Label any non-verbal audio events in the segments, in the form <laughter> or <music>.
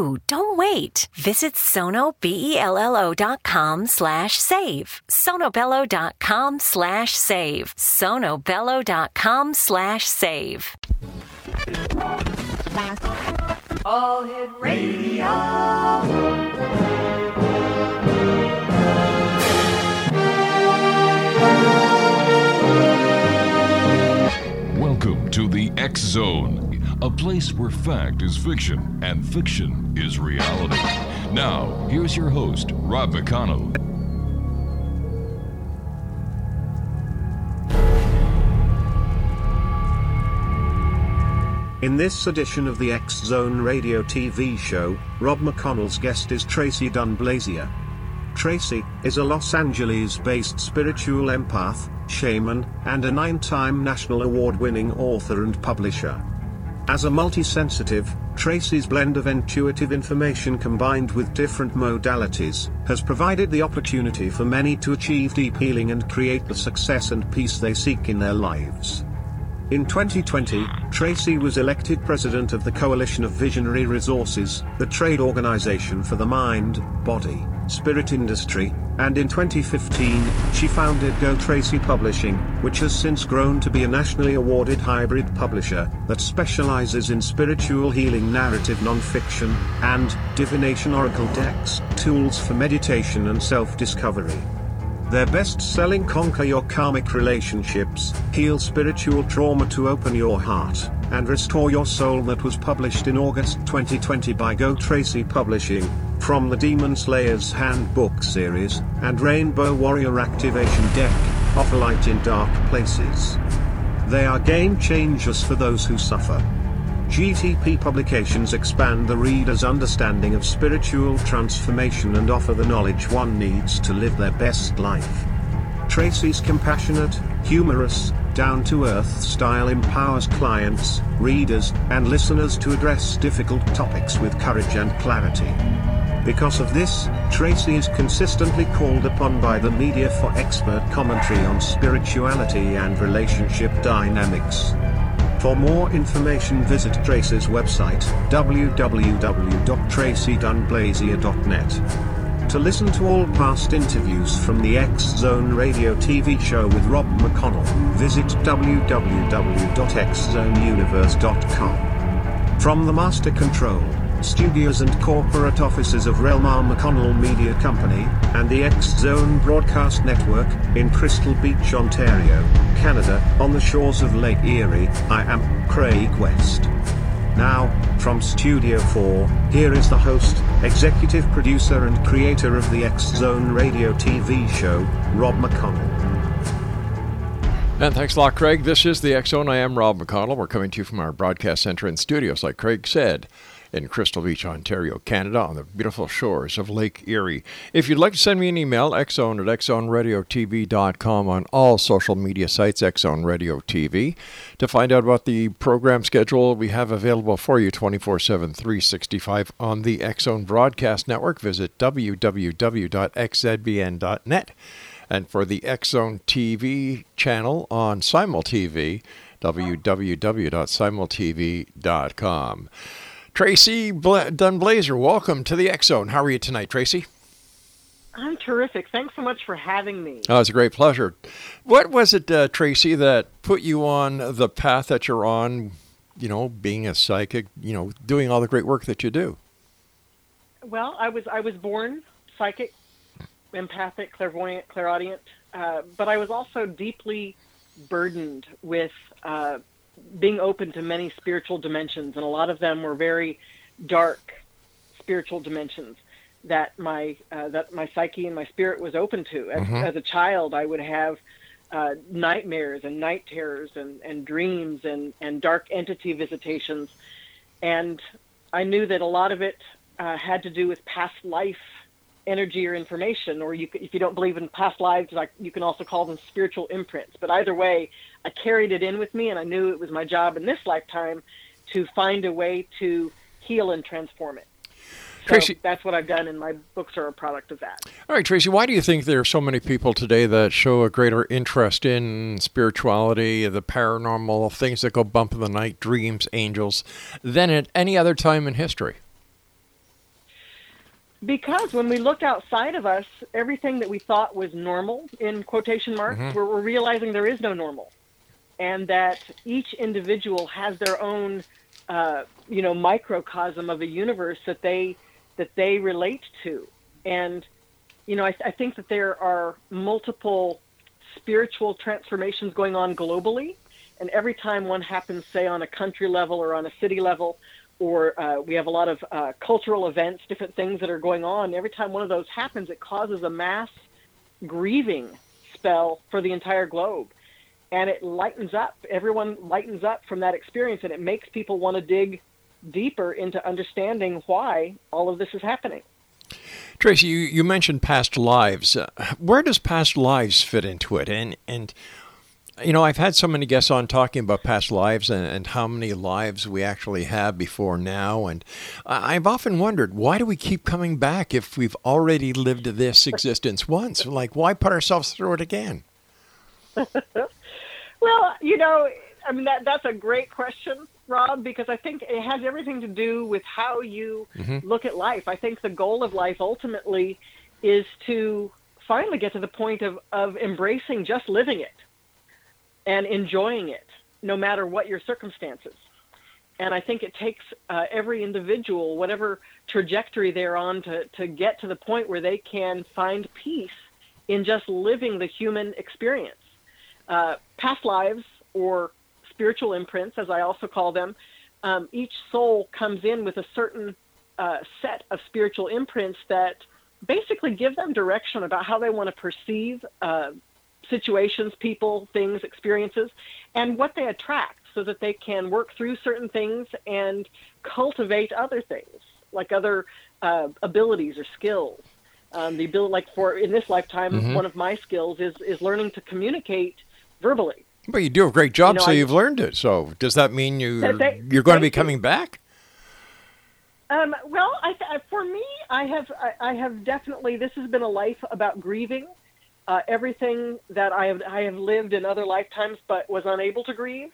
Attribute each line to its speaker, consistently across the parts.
Speaker 1: Don't wait. Visit sonobello.com slash save. sonobello.com slash save. sonobello.com slash save.
Speaker 2: All Hit Radio.
Speaker 3: Welcome to the X Zone, a place where fact is fiction and fiction is reality. Now, here's your host, Rob McConnell.
Speaker 4: In this edition of the X Zone Radio TV show, Rob McConnell's guest is Tracee Dunblazier. Tracee is a Los Angeles based spiritual empath, shaman, and a nine time national award winning author and publisher. As a multisensitive, Tracee's blend of intuitive information combined with different modalities has provided the opportunity for many to achieve deep healing and create the success and peace they seek in their lives. In 2020, Tracee was elected president of the Coalition of Visionary Resources, the trade organization for the mind, body, spirit industry, and in 2015, she founded GoTracee Publishing, which has since grown to be a nationally awarded hybrid publisher that specializes in spiritual healing narrative nonfiction and divination oracle decks, tools for meditation and self-discovery. Their best-selling Conquer Your Karmic Relationships, Heal Spiritual Trauma to Open Your Heart, and Restore Your Soul that was published in August 2020 by GoTracee Publishing, from the Demon Slayer's Handbook series, and Rainbow Warrior Activation Deck, offer light in dark places. They are game changers for those who suffer. GTP publications expand the reader's understanding of spiritual transformation and offer the knowledge one needs to live their best life. Tracee's compassionate, humorous, down to earth style empowers clients, readers, and listeners to address difficult topics with courage and clarity. Because of this, Tracee is consistently called upon by the media for expert commentary on spirituality and relationship dynamics. For more information visit Tracee's website, www.tracydunblazier.net. To listen to all past interviews from the X Zone Radio TV show with Rob McConnell, visit www.xzoneuniverse.com. From the Master Control, studios and corporate offices of Relmar McConnell Media Company, and the X Zone Broadcast Network, in Crystal Beach, Ontario, Canada, on the shores of Lake Erie, I am Craig West. Now, from Studio 4, here is the host, executive producer and creator of the X Zone Radio TV show, Rob McConnell.
Speaker 5: And thanks a lot, Craig. This is the X Zone. I am Rob McConnell. We're coming to you from our broadcast center and studios, like Craig said in Crystal Beach, Ontario, Canada, on the beautiful shores of Lake Erie. If you'd like to send me an email, xzone at xzoneradiotv.com on all social media sites, Xzone Radio TV. To find out about the program schedule we have available for you 24 7, 365 on the Xzone Broadcast Network, visit www.xzbn.net. And for the Xzone TV channel on SimulTV, www.simultv.com. Tracee Bla- Dunblazier, welcome to the X Zone. How are you tonight, Tracee?
Speaker 6: I'm terrific. Thanks so much for having me.
Speaker 5: Oh, it's a great pleasure. What was it, uh, Tracee, that put you on the path that you're on? You know, being a psychic, you know, doing all the great work that you do.
Speaker 6: Well, I was I was born psychic, empathic, clairvoyant, clairaudient, uh, but I was also deeply burdened with uh, being open to many spiritual dimensions, and a lot of them were very dark spiritual dimensions that my uh, that my psyche and my spirit was open to. As, as a child, I would have uh, nightmares and night terrors and, and dreams and, and dark entity visitations, and I knew that a lot of it uh, had to do with past life energy or information, or you, if you don't believe in past lives, like you can also call them spiritual imprints. But either way, I carried it in with me, and I knew it was my job in this lifetime to find a way to heal and transform it. So
Speaker 5: Tracee-
Speaker 6: that's what I've done, and my books are a product of that.
Speaker 5: All right, Tracee, why do you think there are so many people today that show a greater interest in spirituality, the paranormal, things that go bump in the night, dreams, angels, than at any other time in history?
Speaker 6: Because when we look outside of us, everything that we thought was normal, in quotation marks, mm-hmm. we're, we're realizing there is no normal. And that each individual has their own, uh, you know, microcosm of a universe that they that they relate to. And, you know, I, I think that there are multiple spiritual transformations going on globally. And every time one happens, say, on a country level or on a city level, or uh, we have a lot of uh, cultural events, different things that are going on. Every time one of those happens, it causes a mass grieving spell for the entire globe. And it lightens up. Everyone lightens up from that experience, and it makes people want to dig deeper into understanding why all of this is happening.
Speaker 5: Tracee, you, you mentioned past lives. Uh, where does past lives fit into it? And and you know, I've had so many guests on talking about past lives and, and how many lives we actually have before now. And I've often wondered why do we keep coming back if we've already lived this existence once? Like, why put ourselves through it again? <laughs>
Speaker 6: Well, you know, I mean that that's a great question, Rob, because I think it has everything to do with how you look at life. I think the goal of life ultimately is to finally get to the point of of embracing just living it and enjoying it, no matter what your circumstances. And I think it takes uh, every individual, whatever trajectory they're on, to, to get to the point where they can find peace in just living the human experience. Uh, past lives or spiritual imprints, as I also call them, um, each soul comes in with a certain uh, set of spiritual imprints that basically give them direction about how they want to perceive uh, situations, people, things, experiences, and what they attract so that they can work through certain things and cultivate other things, like other uh, abilities or skills. Um, the ability, like for in this lifetime, one of my skills is is learning to communicate verbally.
Speaker 5: But you do a great job,
Speaker 6: You know,
Speaker 5: so
Speaker 6: I-
Speaker 5: you've learned it. So does that mean you you're going to be coming back?
Speaker 6: Um, well, I, th- for me, I have I, I have definitely this has been a life about grieving uh, everything that I have I have lived in other lifetimes, but was unable to grieve.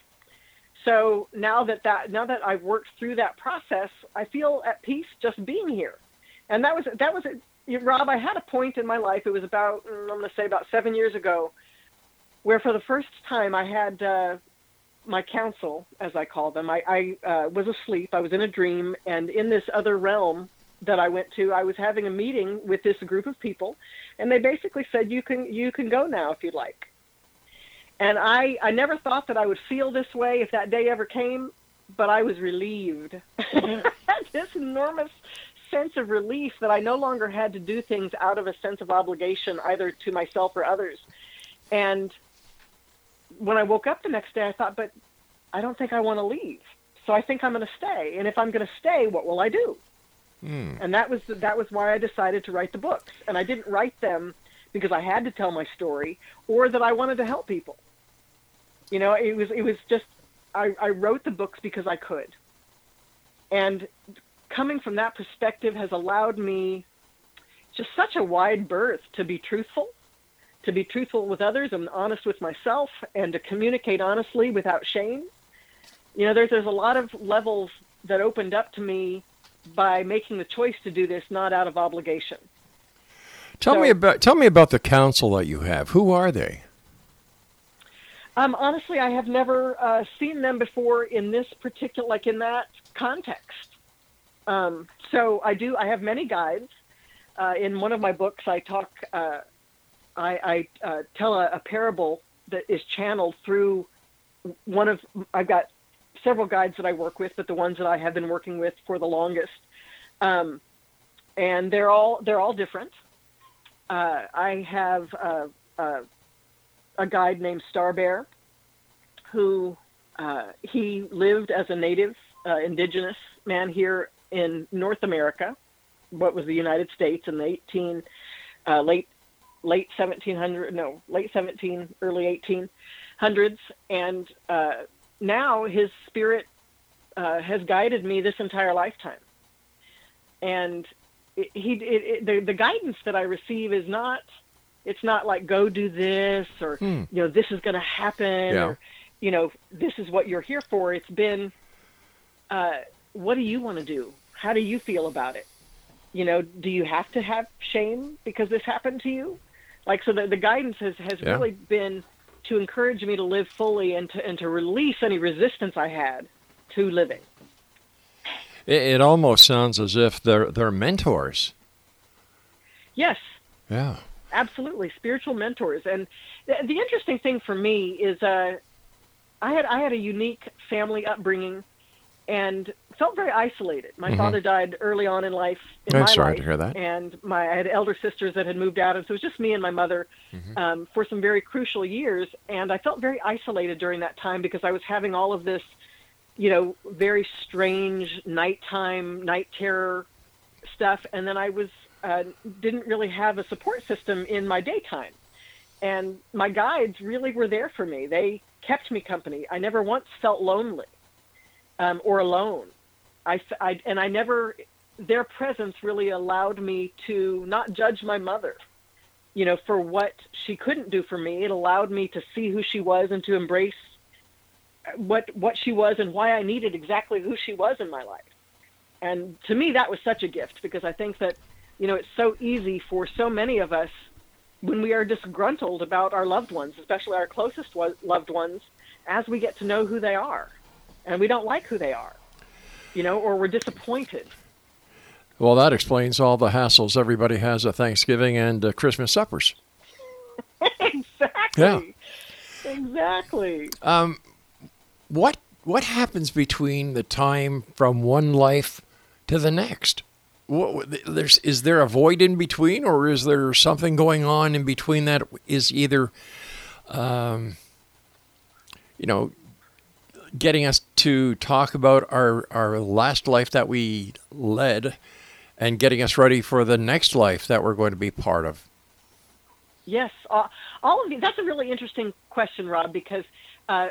Speaker 6: So now that that now that I've worked through that process, I feel at peace just being here. And that was that was it, Rob. I had a point in my life. It was about mm, I'm going to say about seven years ago, where for the first time I had. Uh, my counsel, as I call them. I, I uh, was asleep. I was in a dream, and in this other realm that I went to, I was having a meeting with this group of people, and they basically said, "You can you can go now if you'd like." And I I never thought that I would feel this way if that day ever came, but I was relieved. <laughs> This enormous sense of relief that I no longer had to do things out of a sense of obligation, either to myself or others. And when I woke up the next day, I thought, but I don't think I want to leave. So I think I'm going to stay. And if I'm going to stay, what will I do? Hmm. And that was that was why I decided to write the books. And I didn't write them because I had to tell my story or that I wanted to help people. You know, it was it was just I, I wrote the books because I could. And coming from that perspective has allowed me just such a wide berth to be truthful to be truthful with others and honest with myself and to communicate honestly without shame. You know, there's there's a lot of levels that opened up to me by making the choice to do this not out of obligation.
Speaker 5: Tell
Speaker 6: So-
Speaker 5: me about tell me about the council that you have. Who are they?
Speaker 6: Um, honestly, I have never uh, seen them before in this particular, like in that context. Um, so I do. I have many guides. Uh, in one of my books, I talk. Uh, I, I uh, tell a, a parable that is channeled through one of. I've got several guides that I work with, but the ones that I have been working with for the longest, um, and they're all they're all different. Uh, I have a, a, a guide named Star Bear, who uh, he lived as a native uh, indigenous man here in North America, what was the United States in the 18 uh, late late 1700 no late 17 early 1800s and uh, now his spirit uh, has guided me this entire lifetime. And it, he it, it, the, the guidance that I receive is not it's not like go do this or
Speaker 5: Hmm.
Speaker 6: you know this is going to happen
Speaker 5: Yeah.
Speaker 6: or you know this is what you're here for. It's been uh, what do you want to do? How do you feel about it? You know do you have to have shame because this happened to you like so the, the guidance has, has
Speaker 5: Yeah.
Speaker 6: really been to encourage me to live fully and to, and to release any resistance i had to living
Speaker 5: It, it almost sounds as if they're they're mentors.
Speaker 6: yes
Speaker 5: Yeah.
Speaker 6: absolutely spiritual mentors and the, the interesting thing for me is uh, i had i had a unique family upbringing and felt very isolated my
Speaker 5: Mhm.
Speaker 6: father died early on in life in
Speaker 5: I'm sorry
Speaker 6: life,
Speaker 5: to hear that.
Speaker 6: and my i had elder sisters that had moved out and so it was just me and my mother
Speaker 5: Mm-hmm.
Speaker 6: um, for some very crucial years and i felt very isolated during that time because i was having all of this you know very strange nighttime night terror stuff and then i was uh, didn't really have a support system in my daytime and my guides really were there for me they kept me company i never once felt lonely um, or alone I, I and i never their presence really allowed me to not judge my mother you know for what she couldn't do for me. It allowed me to see who she was and to embrace what what she was and why i needed exactly who she was in my life. And to me that was such a gift because i think that you know it's so easy for so many of us when we are disgruntled about our loved ones especially our closest loved ones as we get to know who they are. And we don't like who they are you know or we're disappointed
Speaker 5: Well, that explains all the hassles everybody has at Thanksgiving and uh, Christmas suppers. <laughs>
Speaker 6: exactly Yeah. exactly
Speaker 5: Um, what what happens between the time from one life to the next? What, there's is there a void in between, or is there something going on in between that is either, um, you know, getting us to talk about our our last life that we led, and getting us ready for the next life that we're going to be part of?
Speaker 6: Yes, uh, all of these. That's a really interesting question, Rob, because uh,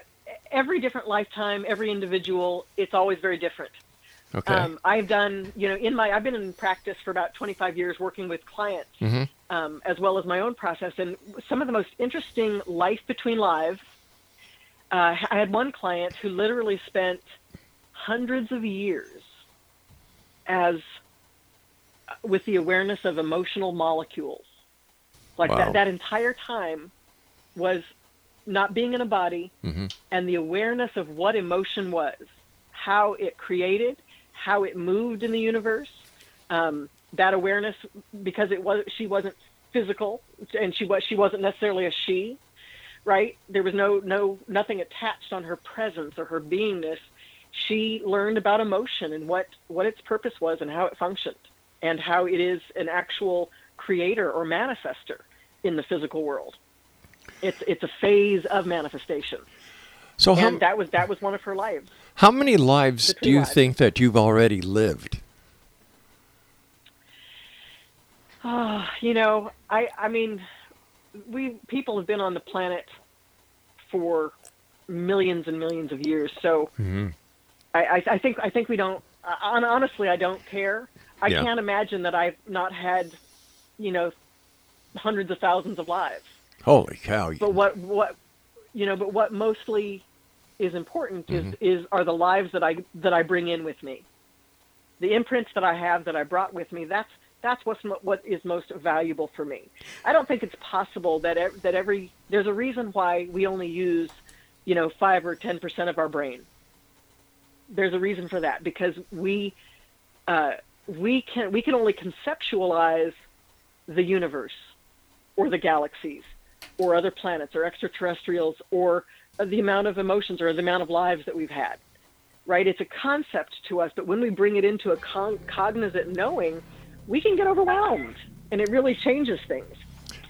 Speaker 6: every different lifetime, every individual, it's always very different.
Speaker 5: Okay.
Speaker 6: Um, I've done, you know, in my, I've been in practice for about 25 years working with clients,
Speaker 5: Mhm.
Speaker 6: um, as well as my own process. And some of the most interesting life between lives. Uh, I had one client who literally spent hundreds of years as with the awareness of emotional molecules. Like
Speaker 5: Wow.
Speaker 6: that, that entire time was not being in a body
Speaker 5: Mhm.
Speaker 6: and the awareness of what emotion was, how it created, how it moved in the universe. Um, that awareness, because it was she wasn't physical and she was she wasn't necessarily a she, right? There was no no nothing attached on her presence or her beingness. She learned about emotion and what what its purpose was and how it functioned and how it is an actual creator or manifester in the physical world. It's it's a phase of manifestation
Speaker 5: So how,
Speaker 6: and that was that was one of her lives.
Speaker 5: how many lives do you
Speaker 6: lives.
Speaker 5: think that you've already lived?
Speaker 6: Oh, you know, I I mean, we people have been on the planet for millions and millions of years, so
Speaker 5: Mm-hmm.
Speaker 6: I, I I think I think we don't. hon- Honestly, I don't care. I
Speaker 5: Yeah.
Speaker 6: can't imagine that I've not had, you know, hundreds of thousands of lives.
Speaker 5: Holy cow!
Speaker 6: But what what you know, but what mostly is important is is are the lives that I that I bring in with me. The imprints that I have that I brought with me. That's that's what's what is most valuable for me. I don't think it's possible that that every there's a reason why we only use, you know, five or ten percent of our brain. There's a reason for that because we uh, we can we can only conceptualize the universe or the galaxies or other planets or extraterrestrials or the amount of emotions or the amount of lives that we've had. right? It's a concept to us, but when we bring it into a con- cognizant knowing, we can get overwhelmed, and it really changes things.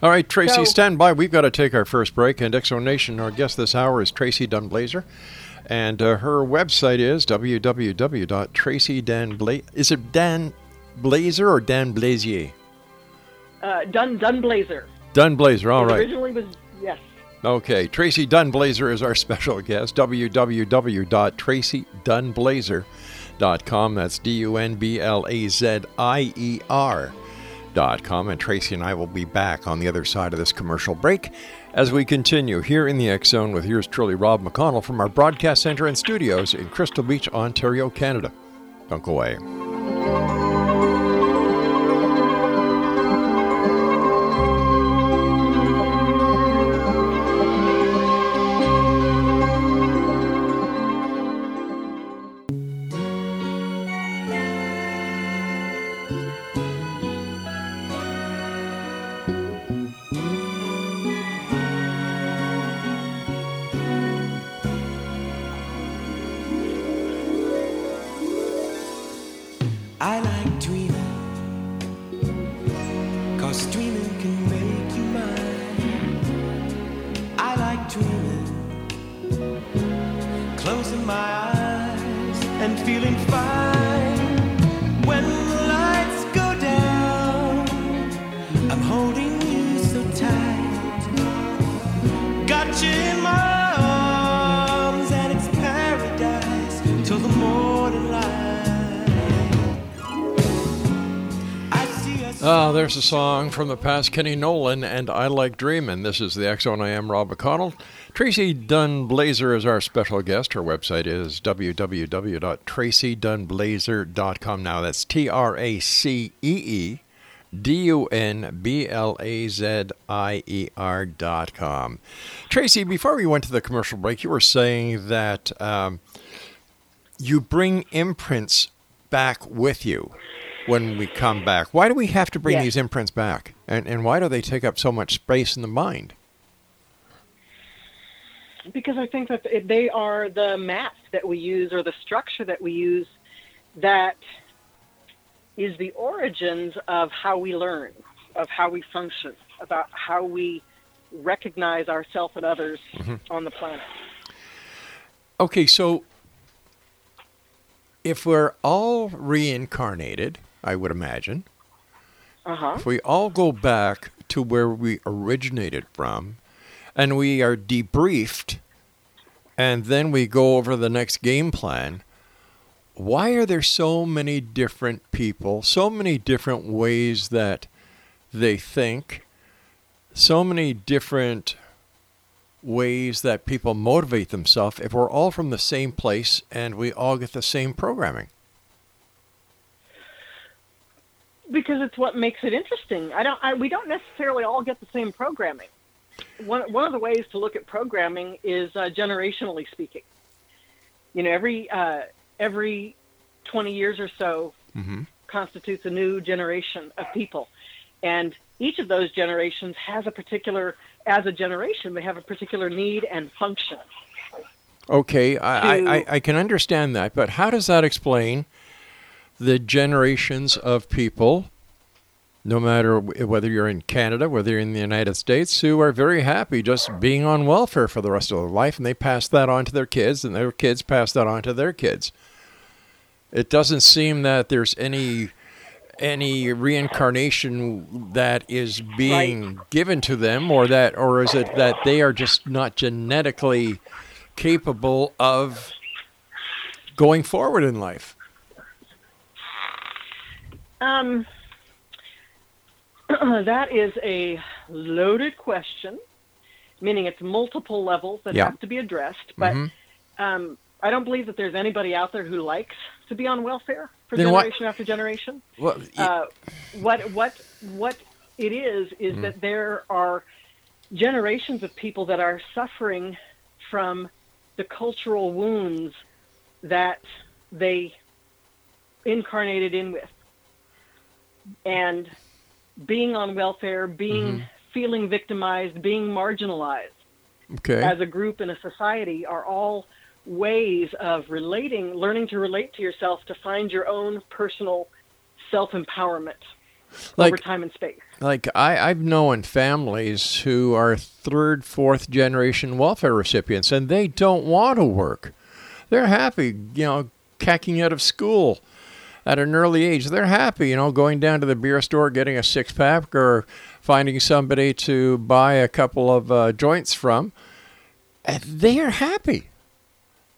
Speaker 5: All right, Tracee,
Speaker 6: So-
Speaker 5: stand by. We've got to take our first break. And Exo Nation, our guest this hour is Tracee Dunblazier. And uh, her website is www.tracydanblazer. Is it Dan Blazer or Dan Blazier?
Speaker 6: Uh, Dun Dunblazer.
Speaker 5: Dunblazer, all
Speaker 6: It
Speaker 5: right.
Speaker 6: Originally was yes.
Speaker 5: Okay, Tracee Dunblazier is our special guest. www.tracydunblazer.com. That's D U N B L A Z I E R. Com. And Tracee and I will be back on the other side of this commercial break as we continue here in the X Zone with yours truly, Rob McConnell, from our broadcast center and studios in Crystal Beach, Ontario, Canada. Don't go away. A song from the past, Kenny Nolan, and I Like Dreamin'. This is the Zone. I am Rob McConnell. Tracee Dunblazier is our special guest. Her website is www.tracydunblazer.com. Now that's T R A C E E D U N B L A Z I E R dot com. Tracee, before we went to the commercial break, you were saying that um, you bring imprints back with you when we come back. Why do we have to bring
Speaker 6: Yes.
Speaker 5: these imprints back? And, and why do they take up so much space in the mind?
Speaker 6: because I think that they are the map that we use or the structure that we use that is the origins of how we learn, of how we function, about how we recognize ourselves and others mm-hmm. on the planet.
Speaker 5: Okay, so if we're all reincarnated, I would imagine,
Speaker 6: Uh huh.
Speaker 5: if we all go back to where we originated from and we are debriefed and then we go over the next game plan, why are there so many different people, so many different ways that they think, so many different ways that people motivate themselves if we're all from the same place and we all get the same programming?
Speaker 6: Because it's what makes it interesting. I don't. I, we don't necessarily all get the same programming. One one of the ways to look at programming is uh, generationally speaking. You know, every uh, every twenty years or so constitutes a new generation of people, and each of those generations has a particular. As a generation, they have a particular need and function.
Speaker 5: Okay, I,
Speaker 6: to-
Speaker 5: I, I- I can understand that, but how does that explain the generations of people, no matter whether you're in Canada, whether you're in the United States, who are very happy just being on welfare for the rest of their life, and they pass that on to their kids, and their kids pass that on to their kids? It doesn't seem that there's any any reincarnation that is being given to them or that or is it that they are just not genetically capable of going forward in life
Speaker 6: Um, <clears throat> that is a loaded question, meaning it's multiple levels that
Speaker 5: Yeah.
Speaker 6: have to be addressed. But
Speaker 5: Mhm.
Speaker 6: um, I don't believe that there's anybody out there who likes to be on welfare for
Speaker 5: Then what-
Speaker 6: generation after generation.
Speaker 5: well,
Speaker 6: Uh, what what what it is is
Speaker 5: Mm-hmm.
Speaker 6: that there are generations of people that are suffering from the cultural wounds that they incarnated in with and being on welfare being
Speaker 5: Mm-hmm.
Speaker 6: feeling victimized being marginalized
Speaker 5: okay
Speaker 6: as a group in a society are all ways of relating, learning to relate to yourself to find your own personal self empowerment
Speaker 5: Like-
Speaker 6: over time and space.
Speaker 5: Like I, I've known families who are third, fourth generation welfare recipients, and they don't want to work. They're happy, you know, cacking out of school at an early age. They're happy, you know, going down to the beer store, getting a six pack, or finding somebody to buy a couple of uh, joints from. And they are happy.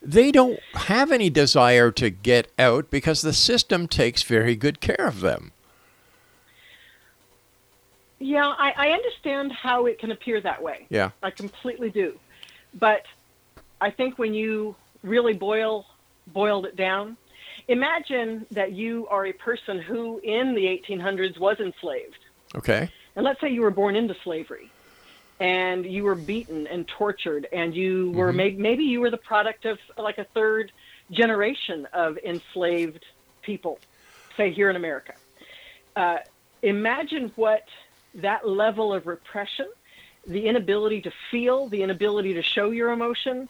Speaker 5: They don't have any desire to get out because the system takes very good care of them.
Speaker 6: Yeah, I, I understand how it can appear that way.
Speaker 5: Yeah.
Speaker 6: I completely do. But I think when you really boil boiled it down, imagine that you are a person who in the 1800s was enslaved.
Speaker 5: Okay.
Speaker 6: And let's say you were born into slavery and you were beaten and tortured and you were may- maybe you were the product of like a third generation of enslaved people, say here in America. Uh, imagine what that level of repression, the inability to feel, the inability to show your emotion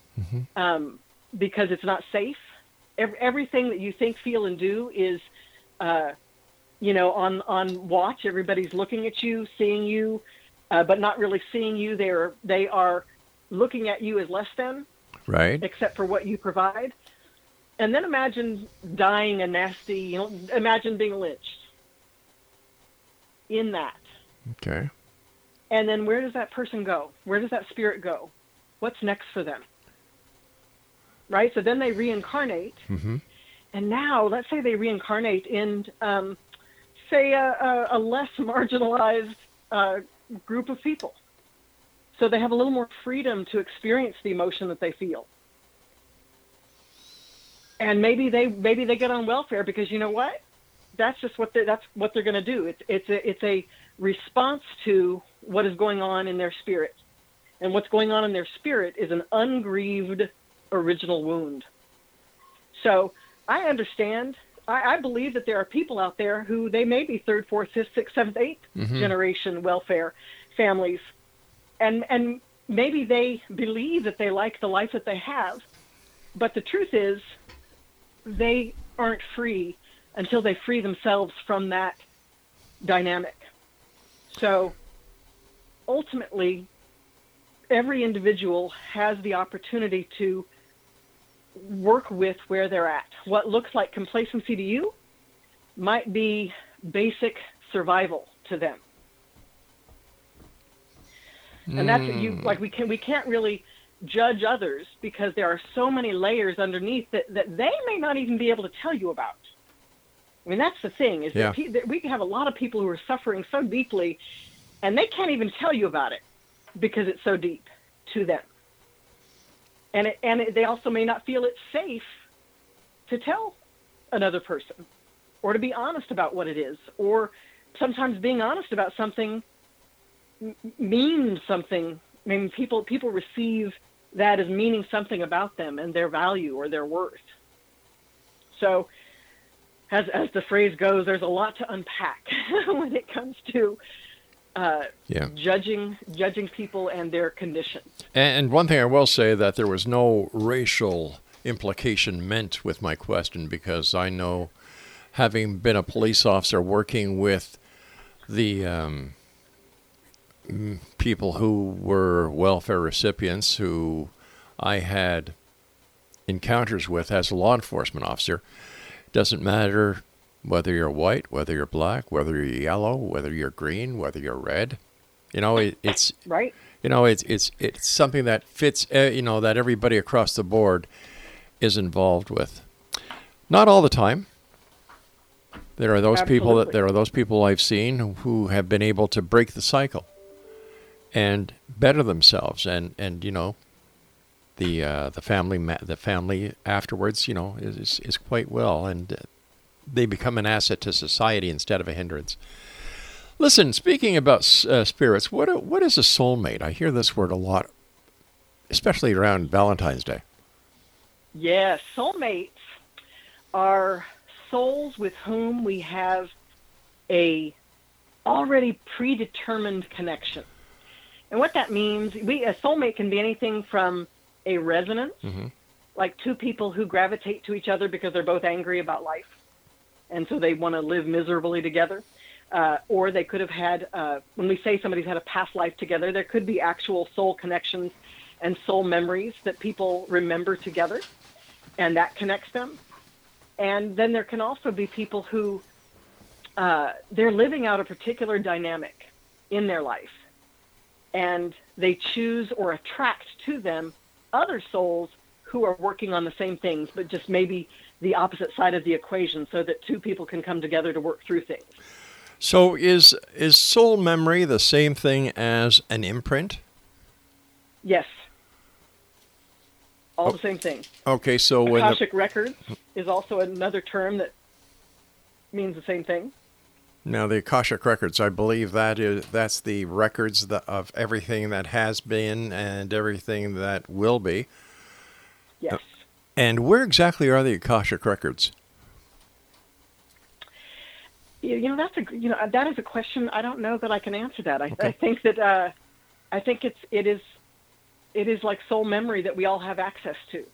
Speaker 6: um, because it's not safe. Ev- everything that you think, feel, and do is, uh, you know, on on watch. Everybody's looking at you, seeing you, uh, but not really seeing you. They are they are looking at you as less than,
Speaker 5: Right.
Speaker 6: except for what you provide. And then imagine dying a nasty, you know, imagine being lynched. In that,
Speaker 5: Okay.
Speaker 6: and then where does that person go? Where does that spirit go? What's next for them? Right? So then they reincarnate.
Speaker 5: Mhm.
Speaker 6: And now, let's say they reincarnate in, um, say, a, a, less <laughs> marginalized uh, group of people. So they have a little more freedom to experience the emotion that they feel. And maybe they maybe they get on welfare because you know what? That's just what they that's what they're going to do. It's it's a it's a response to what is going on in their spirit. And what's going on in their spirit is an ungrieved original wound. So I understand. I, I believe that there are people out there who they may be third, fourth, fifth, sixth, seventh, 8th mm-hmm. generation welfare families, and and maybe they believe that they like the life that they have, but the truth is, they aren't free until they free themselves from that dynamic. So ultimately, every individual has the opportunity to work with where they're at. What looks like complacency to you might be basic survival to them. And that's what you hmm. like we can we can't really judge others because there are so many layers underneath that, that they may not even be able to tell you about. I mean that's the thing is
Speaker 5: Yeah.
Speaker 6: that, pe- that we have a lot of people who are suffering so deeply and they can't even tell you about it because it's so deep to them and it, and it, they also may not feel it's safe to tell another person or to be honest about what it is. Or sometimes being honest about something means something. I mean people people receive that as meaning something about them and their value or their worth. So as as the phrase goes there's a lot to unpack <laughs> when it comes to uh,
Speaker 5: Yeah.
Speaker 6: judging judging people and their conditions
Speaker 5: And, one thing I will say that there was no racial implication meant with my question because I know, having been a police officer working with the um, people who were welfare recipients who I had encounters with as a law enforcement officer, doesn't matter whether you're white, whether you're black, whether you're yellow, whether you're green, whether you're red. You know, it, it's
Speaker 6: right.
Speaker 5: you know it's it's it's something that fits uh, you know that everybody across the board is involved with. Not all the time. There are those people that there are those people I've seen who- have been able to break the cycle and better themselves and and you know the uh, the family ma- the family afterwards you know is is, is quite well and uh, they become an asset to society instead of a hindrance Listen, speaking about uh, spirits, what what is a soulmate? I hear this word a lot, especially around Valentine's Day.
Speaker 6: Yes, soulmates are souls with whom we have a already predetermined connection. And what that means, we a soulmate can be anything from a resonance like two people who gravitate to each other because they're both angry about life, and so they want to live miserably together. Uh, or they could have had, uh, when we say somebody's had a past life together, there could be actual soul connections and soul memories that people remember together, and that connects them. And then there can also be people who uh, they're living out a particular dynamic in their life, and they choose or attract to them other souls who are working on the same things, but just maybe the opposite side of the equation, so that two people can come together to work through things.
Speaker 5: So is is soul memory the same thing as an imprint?
Speaker 6: Yes. All oh. the same thing.
Speaker 5: Okay, so when the,
Speaker 6: Akashic records is also another term that means the same thing.
Speaker 5: now the Akashic records, I believe that is that's the records of everything that has been and everything that will be.
Speaker 6: Yes.
Speaker 5: And where exactly are the Akashic records?
Speaker 6: You you know that's a you know that is a question I don't know that I can answer that. I,
Speaker 5: Okay.
Speaker 6: I think that uh, I think it's it is it is like soul memory that we all have access to.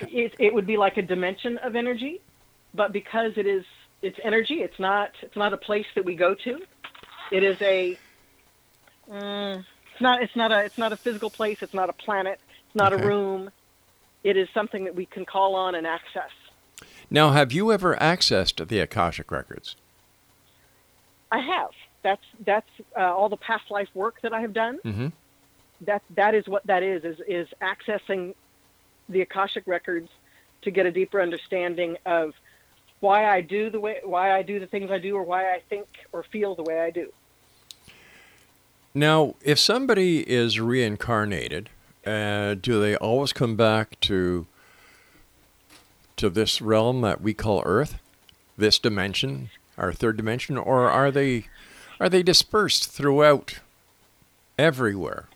Speaker 6: It it would be like a dimension of energy, but because it is it's energy, it's not it's not a place that we go to. It is a mm, it's not it's not a it's not a physical place. It's not a planet. It's not
Speaker 5: Okay.
Speaker 6: a room. It is something that we can call on and access.
Speaker 5: Now, have you ever accessed the Akashic records?
Speaker 6: I have. That's that's uh, all the past life work that I have done.
Speaker 5: Mhm.
Speaker 6: That that is what that is is is accessing the akashic records to get a deeper understanding of why I do the way why I do the things I do or why I think or feel the way I do.
Speaker 5: Now, if somebody is reincarnated, uh, do they always come back to to this realm that we call Earth, this dimension, our third dimension, or are they are they dispersed throughout everywhere?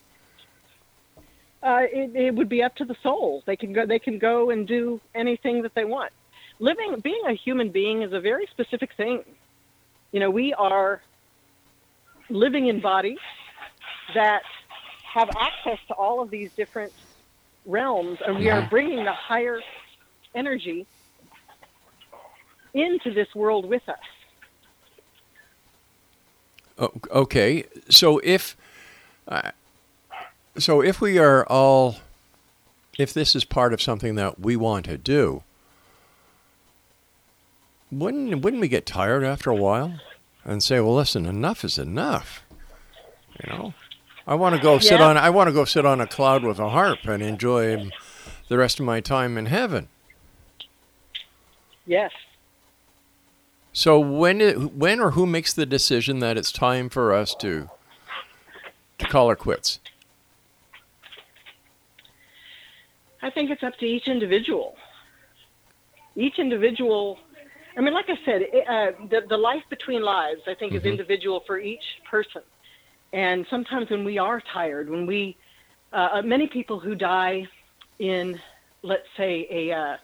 Speaker 6: Uh, it, it would be up to the soul. They can go. They can go and do anything that they want. Living, being a human being is a very specific thing. You know, we are living in bodies that have access to all of these different realms, and we are bringing the higher energy into this world with us.
Speaker 5: Okay, so if uh, so, if we are all, if this is part of something that we want to do, wouldn't wouldn't we get tired after a while and say, "Well, listen, enough is enough," you know? I want to go sit
Speaker 6: Yeah.
Speaker 5: on I want to go sit on a cloud with a harp and enjoy the rest of my time in heaven.
Speaker 6: Yes.
Speaker 5: So when it, when or who makes the decision that it's time for us to to call her quits?
Speaker 6: I think it's up to each individual. Each individual, I mean, like I said, uh, the, the life between lives, I think, is individual for each person. And sometimes when we are tired, when we, uh, uh, many people who die in, let's say, a, uh,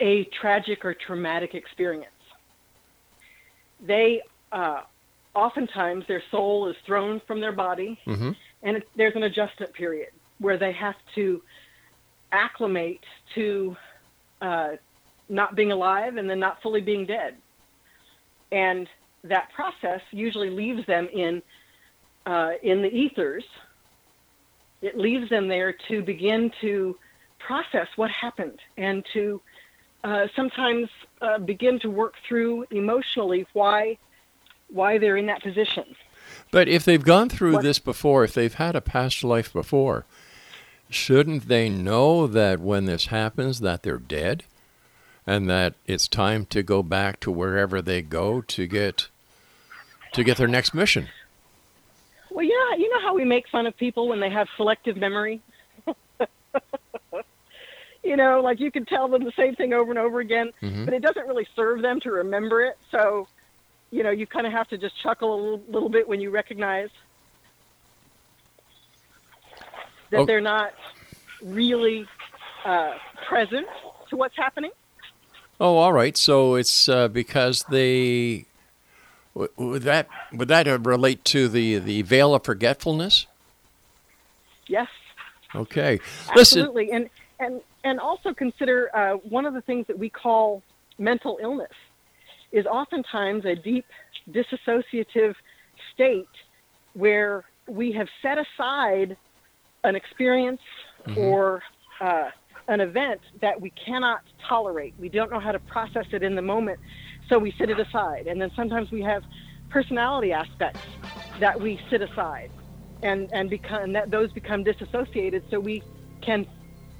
Speaker 6: a tragic or traumatic experience, they, uh, oftentimes their soul is thrown from their body
Speaker 5: Mhm.
Speaker 6: and it, there's an adjustment period where they have to acclimate to uh, not being alive and then not fully being dead. And that process usually leaves them in uh, in the ethers. It leaves them there to begin to process what happened and to uh, sometimes uh, begin to work through emotionally why why they're in that position.
Speaker 5: But if they've gone through
Speaker 6: What-
Speaker 5: this before, if they've had a past life before, shouldn't they know that when this happens that they're dead and that it's time to go back to wherever they go to get to get their next mission?
Speaker 6: Well, yeah, you know how we make fun of people when they have selective memory? <laughs> you know, like you can tell them the same thing over and over again,
Speaker 5: Mhm.
Speaker 6: but it doesn't really serve them to remember it. So, you know, you kind of have to just chuckle a little, little bit when you recognize that
Speaker 5: Oh.
Speaker 6: they're not really uh, present to what's happening.
Speaker 5: Oh, all right. So it's uh, because they would that would that uh, relate to the the veil of forgetfulness?
Speaker 6: Yes,
Speaker 5: Okay. Listen.
Speaker 6: Absolutely, and and and also consider uh, one of the things that we call mental illness is oftentimes a deep disassociative state where we have set aside an experience or uh, an event that we cannot tolerate. We don't know how to process it in the moment, so we sit it aside. And then sometimes we have personality aspects that we sit aside, and and become that those become disassociated, so we can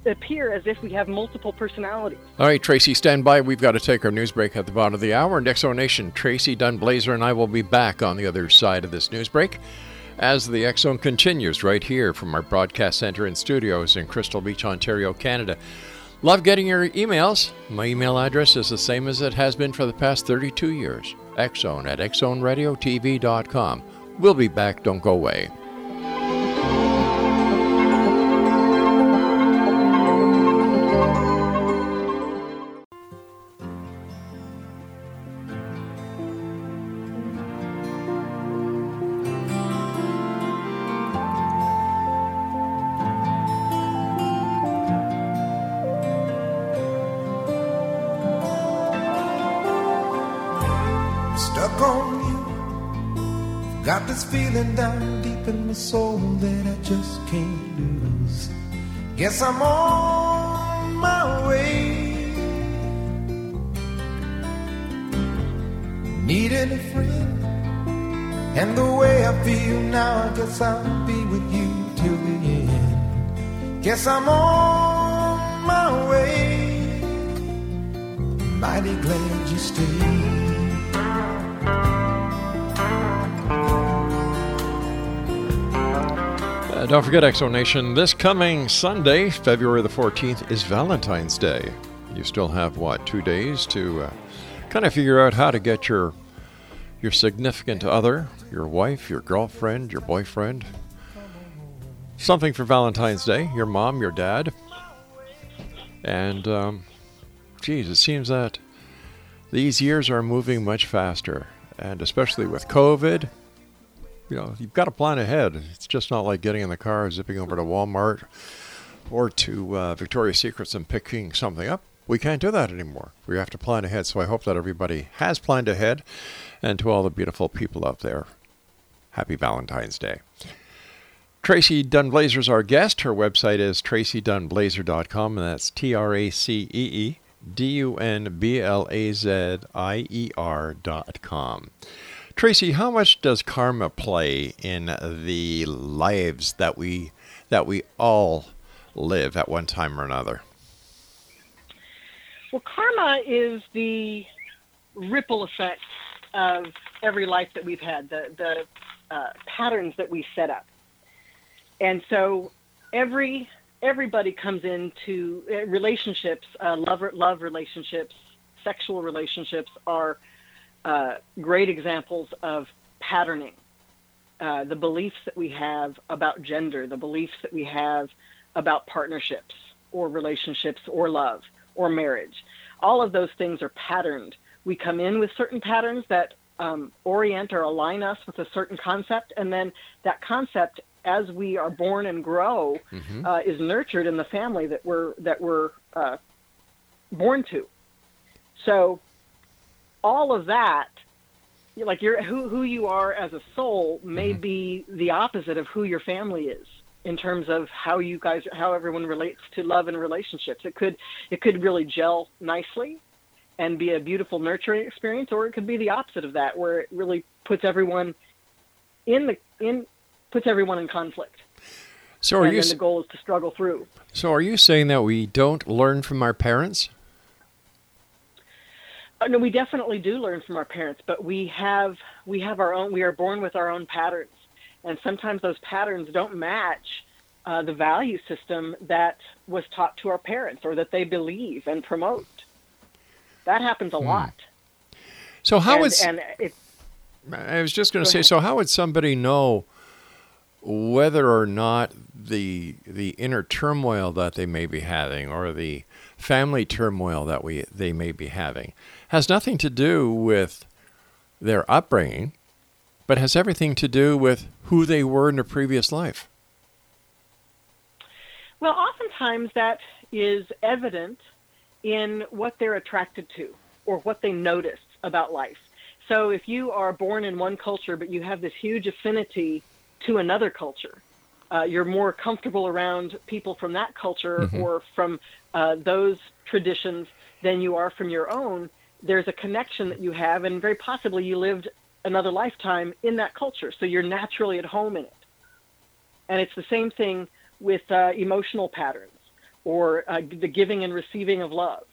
Speaker 6: appear as if we have multiple personalities.
Speaker 5: All right, Tracee, stand by. We've got to take our news break at the bottom of the hour. Next Nation, Tracee Dunblazier and I will be back on the other side of this news break as the Zone continues right here from our broadcast center and studios in Crystal Beach, Ontario, Canada. Love getting your emails. My email address is the same as it has been for the past 32 years. Xzone at xzoneradiotv.com. We'll be back. Don't go away.
Speaker 7: And the way I feel now, I guess I'll be with you till the end. Guess I'm on my way. Mighty glad you stayed.
Speaker 5: Uh, don't forget, Exo this coming Sunday, February the 14th, is Valentine's Day. You still have, what, two days to uh, kind of figure out how to get your your significant other, your wife, your girlfriend, your boyfriend, something for Valentine's Day, your mom, your dad. And, um, geez, it seems that these years are moving much faster. And especially with COVID, you know, you've got to plan ahead. It's just not like getting in the car, zipping over to Walmart or to uh, Victoria's Secrets and picking something up. We can't do that anymore. We have to plan ahead. So I hope that everybody has planned ahead. And to all the beautiful people out there, happy Valentine's Day. Tracee Dunblazier is our guest. Her website is traceedunblazier.com, and that's T R A C E E D U N B L A Z I E R dot com. Tracee, how much does karma play in the lives that we that we all live at one time or another?
Speaker 6: Well, karma is the ripple effect of every life that we've had, the the uh, patterns that we set up, and so every everybody comes into uh, relationships, uh, love love relationships, sexual relationships are uh, great examples of patterning. Uh, the beliefs that we have about gender, the beliefs that we have about partnerships or relationships or love or marriage. All of those things are patterned. We come in with certain patterns that um, orient or align us with a certain concept, and then that concept, as we are born and grow,
Speaker 5: Mhm.
Speaker 6: uh, is nurtured in the family that we're that we're uh, born to. So, all of that, like your who who you are as a soul, may be the opposite of who your family is in terms of how you guys how everyone relates to love and relationships. It could it could really gel nicely and be a beautiful nurturing experience, or it could be the opposite of that, where it really puts everyone in the in puts everyone in conflict.
Speaker 5: So are
Speaker 6: and
Speaker 5: you
Speaker 6: the goal is to struggle through.
Speaker 5: so are you saying that we don't learn from our parents?
Speaker 6: Uh, no, we definitely do learn from our parents, but we have we have our own. We are born with our own patterns, and sometimes those patterns don't match uh, the value system that was taught to our parents or that they believe and promote. That happens a hmm. lot.
Speaker 5: So how
Speaker 6: and,
Speaker 5: would
Speaker 6: and it,
Speaker 5: I was just going
Speaker 6: Go
Speaker 5: to say
Speaker 6: ahead.
Speaker 5: so how would somebody know whether or not the the inner turmoil that they may be having or the family turmoil that we they may be having has nothing to do with their upbringing but has everything to do with who they were in a previous life.
Speaker 6: Well, oftentimes that is evident in what they're attracted to or what they notice about life. So if you are born in one culture but you have this huge affinity to another culture, uh, you're more comfortable around people from that culture or from uh, those traditions than you are from your own. There's a connection that you have, and very possibly you lived another lifetime in that culture, so you're naturally at home in it. And it's the same thing with uh, emotional patterns or uh, the giving and receiving of love,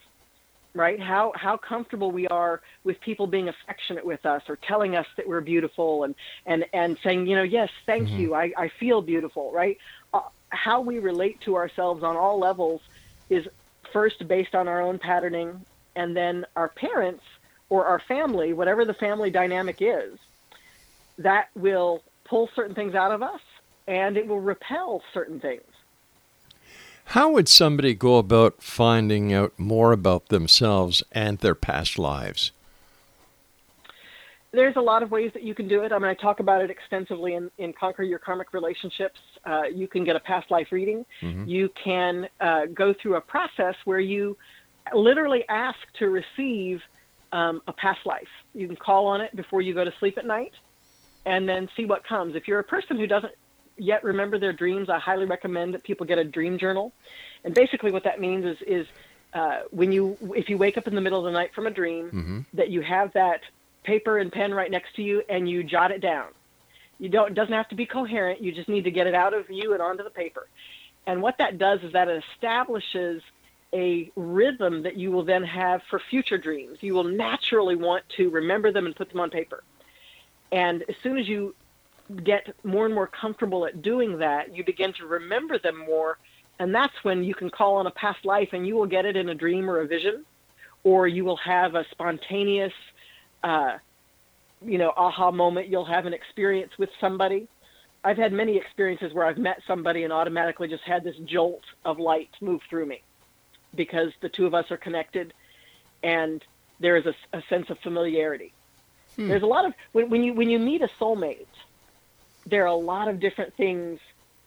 Speaker 6: right? How how comfortable we are with people being affectionate with us or telling us that we're beautiful and and and saying, you know, yes, thank you, I, I feel beautiful, right? Uh, how we relate to ourselves on all levels is first based on our own patterning, and then our parents or our family, whatever the family dynamic is, that will pull certain things out of us and it will repel certain things.
Speaker 5: How would somebody go about finding out more about themselves and their past lives?
Speaker 6: There's a lot of ways that you can do it. I mean, I talk about it extensively in, in Conquer Your Karmic Relationships. Uh, you can get a past life reading. You can uh, go through a process where you literally ask to receive um, a past life. You can call on it before you go to sleep at night and then see what comes. If you're a person who doesn't yet remember their dreams, I highly recommend that people get a dream journal. And basically, what that means is is uh, when you if you wake up in the middle of the night from a dream, that you have that paper and pen right next to you and you jot it down. You don't it doesn't have to be coherent. You just need to get it out of you and onto the paper. And what that does is that it establishes a rhythm that you will then have for future dreams. You will naturally want to remember them and put them on paper. And as soon as you get more and more comfortable at doing that, you begin to remember them more. And that's when you can call on a past life and you will get it in a dream or a vision, or you will have a spontaneous, uh, you know, aha moment. You'll have an experience with somebody. I've had many experiences where I've met somebody and automatically just had this jolt of light move through me because the two of us are connected and there is a, a sense of familiarity. There's a lot of when, when you when you meet a soulmate, there are a lot of different things,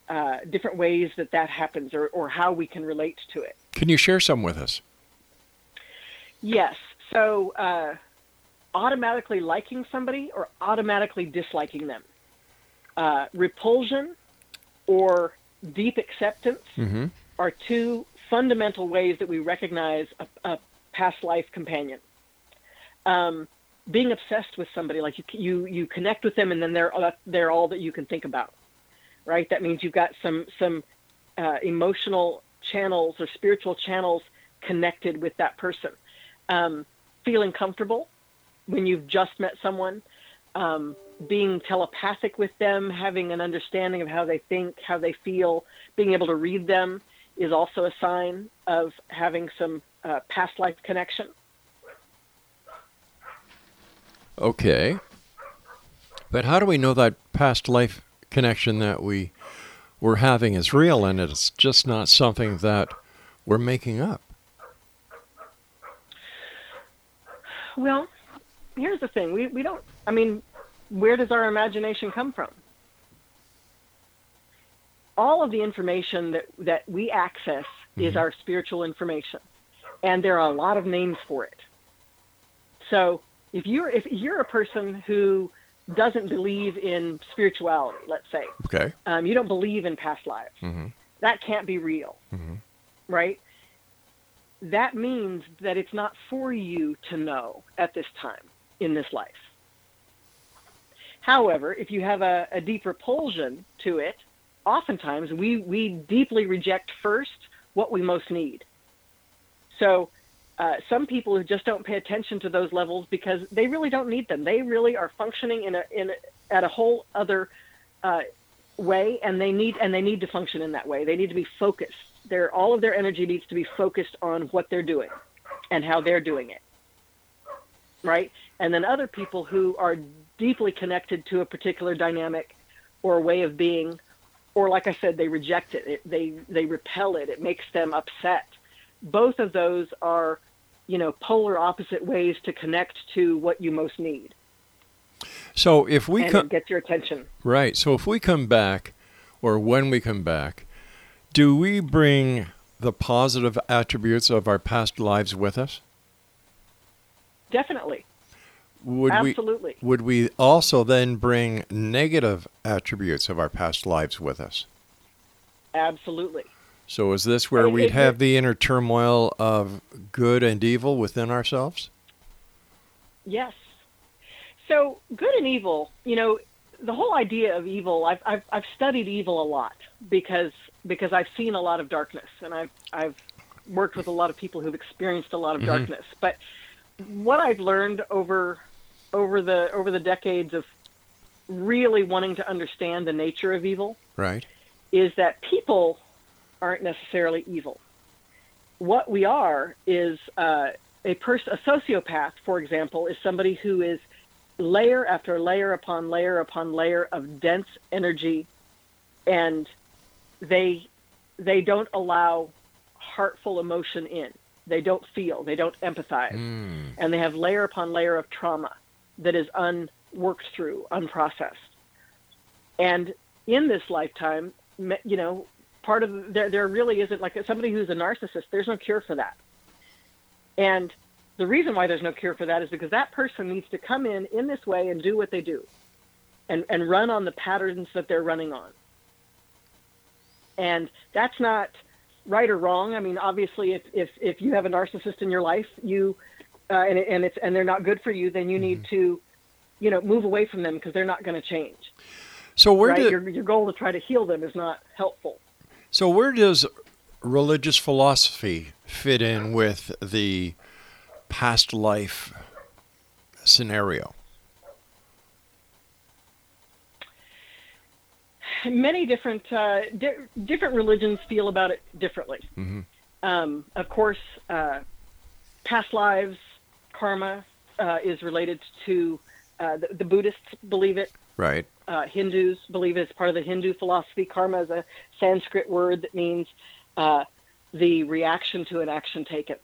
Speaker 6: uh, different ways that that happens, or or how we can relate to it.
Speaker 5: Can you share some with us?
Speaker 6: Yes. So uh, automatically liking somebody or automatically disliking them, uh, repulsion or deep acceptance are two fundamental ways that we recognize a, a past life companion. Um, being obsessed with somebody, like you, you, you connect with them, and then they're uh, they're all that you can think about, right? That means you've got some some uh, emotional channels or spiritual channels connected with that person. Um, feeling comfortable when you've just met someone, um, being telepathic with them, having an understanding of how they think, how they feel, being able to read them is also a sign of having some uh, past life connection.
Speaker 5: Okay. But how do we know that past life connection that we we're having is real and it's just not something that we're making up?
Speaker 6: Well, here's the thing: we we don't. I mean, where does our imagination come from? All of the information that that we access is mm-hmm. our spiritual information, and there are a lot of names for it. So if you're if you're a person who doesn't believe in spirituality, let's say,
Speaker 5: Okay.
Speaker 6: um, you don't believe in past lives, that can't be real, right? That means that it's not for you to know at this time in this life. However, if you have a, a deep repulsion to it, oftentimes we, we deeply reject first what we most need. So uh, some people who just don't pay attention to those levels because they really don't need them. They really are functioning in a, in a, at a whole other uh, way, and they need and they need to function in that way. They need to be focused. Their all of their energy needs to be focused on what they're doing and how they're doing it. Right, and then other people who are deeply connected to a particular dynamic or way of being, or like I said, they reject it. it they they repel it. It makes them upset. Both of those are, you know, polar opposite ways to connect to what you most need,
Speaker 5: So if we come
Speaker 6: it gets your attention.
Speaker 5: right, so if we come back or when we come back, Do we bring the positive attributes of our past lives with us?
Speaker 6: Definitely.
Speaker 5: Would
Speaker 6: Absolutely.
Speaker 5: we would we also then bring negative attributes of our past lives with us?
Speaker 6: Absolutely.
Speaker 5: So is this where we'd have the inner turmoil of good and evil within ourselves?
Speaker 6: Yes. So good and evil, you know, the whole idea of evil. I've I've, I've studied evil a lot because because I've seen a lot of darkness and I've I've worked with a lot of people who've experienced a lot of mm-hmm. darkness. But what I've learned over over the over the decades of really wanting to understand the nature of evil
Speaker 5: Right.
Speaker 6: is that people aren't necessarily evil. What we are is uh, a person, a sociopath, for example, is somebody who is layer after layer upon layer upon layer of dense energy, and they they don't allow heartful emotion in. They don't feel. They don't empathize, and they have layer upon layer of trauma that is unworked through, unprocessed. And in this lifetime, you know, part of there, there really isn't like somebody who's a narcissist. There's no cure for that. And the reason why there's no cure for that is because that person needs to come in in this way and do what they do, and and run on the patterns that they're running on. And that's not right or wrong. I mean, obviously, if if if you have a narcissist in your life, you uh, and and it's and they're not good for you, then you need to, you know, move away from them because they're not going to change.
Speaker 5: So where
Speaker 6: right? your your goal to try to heal them is not helpful.
Speaker 5: So where does religious philosophy fit in with the past life scenario?
Speaker 6: many different uh, di- different religions feel about it differently. Um, of course, uh, past lives, karma uh, is related to uh, the, the Buddhists believe it.
Speaker 5: Right.
Speaker 6: Uh, Hindus believe. It's part of the Hindu philosophy. Karma is a Sanskrit word that means uh, the reaction to an action taken,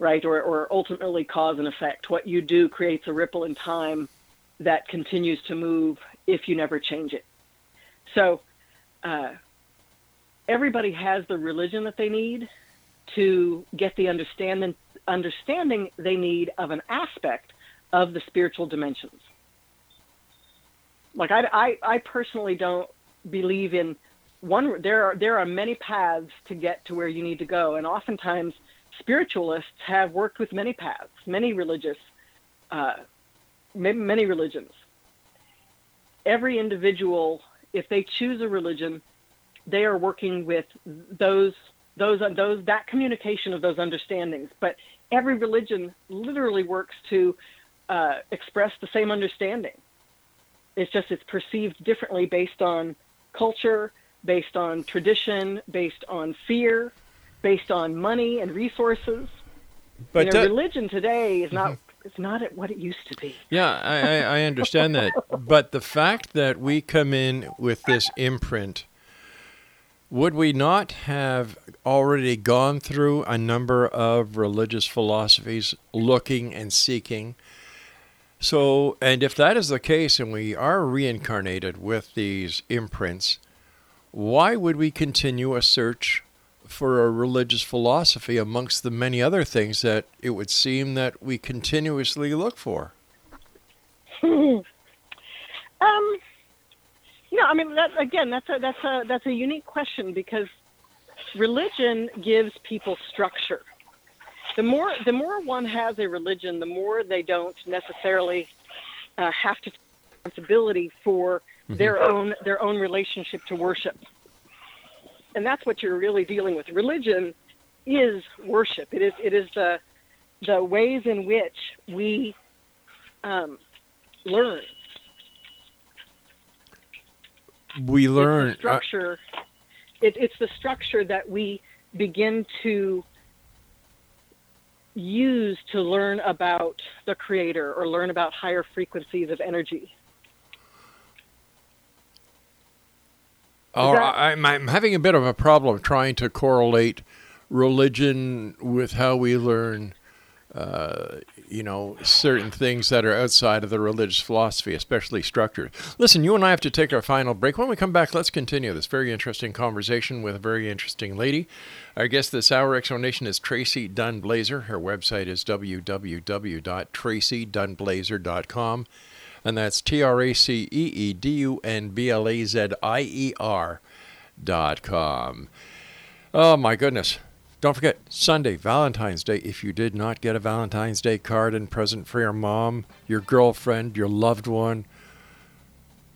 Speaker 6: right? Or, or ultimately cause and effect. What you do creates a ripple in time that continues to move if you never change it. So uh, everybody has the religion that they need to get the understanding understanding they need of an aspect of the spiritual dimensions. Like I, I, I personally don't believe in one. There are there are many paths to get to where you need to go, and oftentimes spiritualists have worked with many paths, many religious, uh, ma- many religions. Every individual, if they choose a religion, they are working with those those those that communication of those understandings. But every religion literally works to uh, express the same understanding. It's just it's perceived differently based on culture, based on tradition, based on fear, based on money and resources.
Speaker 5: But
Speaker 6: you know, religion today is not mm-hmm. it's not at what it used to be.
Speaker 5: Yeah, I, I, I understand that. <laughs> But the fact that we come in with this imprint, would we not have already gone through a number of religious philosophies looking and seeking? So, and if that is the case and we are reincarnated with these imprints, why would we continue a search for a religious philosophy amongst the many other things that it would seem that we continuously look for? <laughs>
Speaker 6: Um, know, I mean, that again, that's a that's a that's a unique question because religion gives people structure. The more the more one has a religion, the more they don't necessarily uh, have to take responsibility for their own their own relationship to worship. And that's what you're really dealing with. Religion is worship. It is it is the the ways in which we um, learn
Speaker 5: We learn.
Speaker 6: it's the structure. it, it's the structure that we begin to use to learn about the creator or learn about higher frequencies of energy.
Speaker 5: Oh, or
Speaker 6: that-
Speaker 5: I'm, I'm having a bit of a problem trying to correlate religion with how we learn you know, certain things that are outside of the religious philosophy, especially structure. Listen, you and I have to take our final break. When we come back, let's continue this very interesting conversation with a very interesting lady. Our guest this hour, Explanation, is Tracee Dunblazier. Her website is www.traceedunblazier.com. And that's T R A C E E D U N B L A Z I E R dot com. Oh, my goodness. Don't forget, Sunday, Valentine's Day. If you did not get a Valentine's Day card and present for your mom, your girlfriend, your loved one,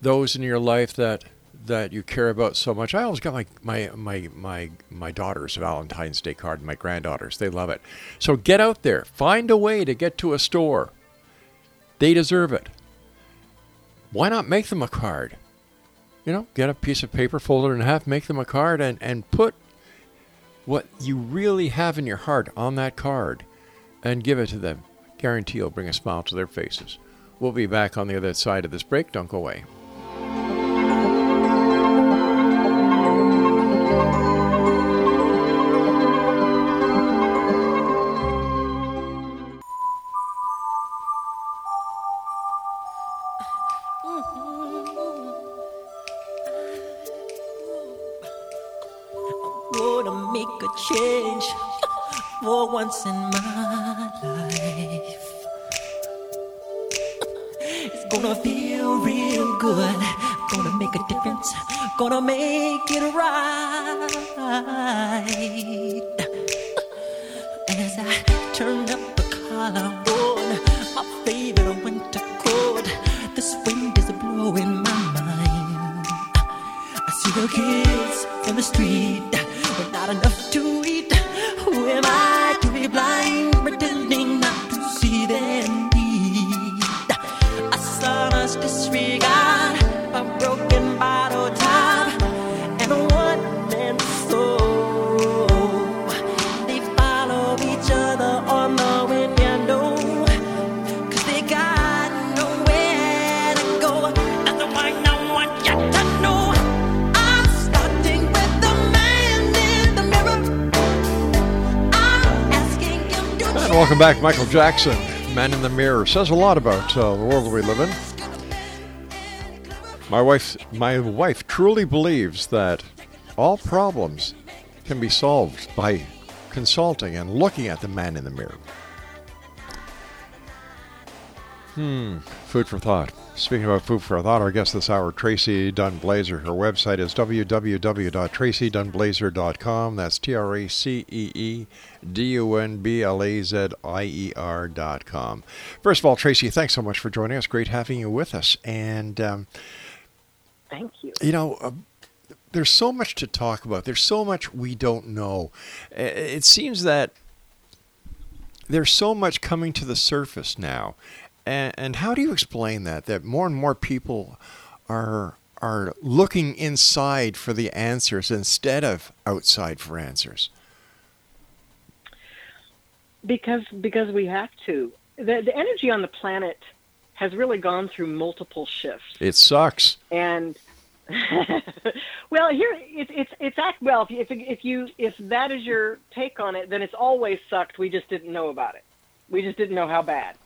Speaker 5: those in your life that that you care about so much. I always got my my my my my daughter's Valentine's Day card, and my granddaughters. They love it. So get out there. Find a way to get to a store. They deserve it. Why not make them a card? You know, get a piece of paper, fold it in half, make them a card, and, and put what you really have in your heart on that card and give it to them. Guarantee you'll bring a smile to their faces. We'll be back on the other side of this break. Don't go away.
Speaker 7: Gonna make a change <laughs> for once in my life. <laughs> It's gonna feel real good. Gonna make a difference. Gonna make it right. <laughs> As I turn up the collar on my favorite winter coat, this wind is blowing my mind. I see the kids in the street not enough to
Speaker 5: welcome back, Michael Jackson. Man in the Mirror says a lot about uh, the world we live in. My wife, my wife truly believes that all problems can be solved by consulting and looking at the man in the mirror. Hmm, food for thought. Speaking about food for thought, our guest this hour, Tracee Dunblazier. Her website is www.traceedunblazier.com. That's T R A C E E D U N B L A Z I E R.com. First of all, Tracee, thanks so much for joining us. Great having you with us. And, um,
Speaker 6: Thank you.
Speaker 5: you know, uh, there's so much to talk about. There's so much we don't know. It seems that there's so much coming to the surface now. And, and how do you explain that? That more and more people are are looking inside for the answers instead of outside for answers.
Speaker 6: because because we have to. The, the energy on the planet has really gone through multiple shifts,
Speaker 5: It sucks.
Speaker 6: and <laughs> well, here it, it's it's act well. If if if you if that is your take on it, then it's always sucked. We just didn't know about it. We just didn't know how bad,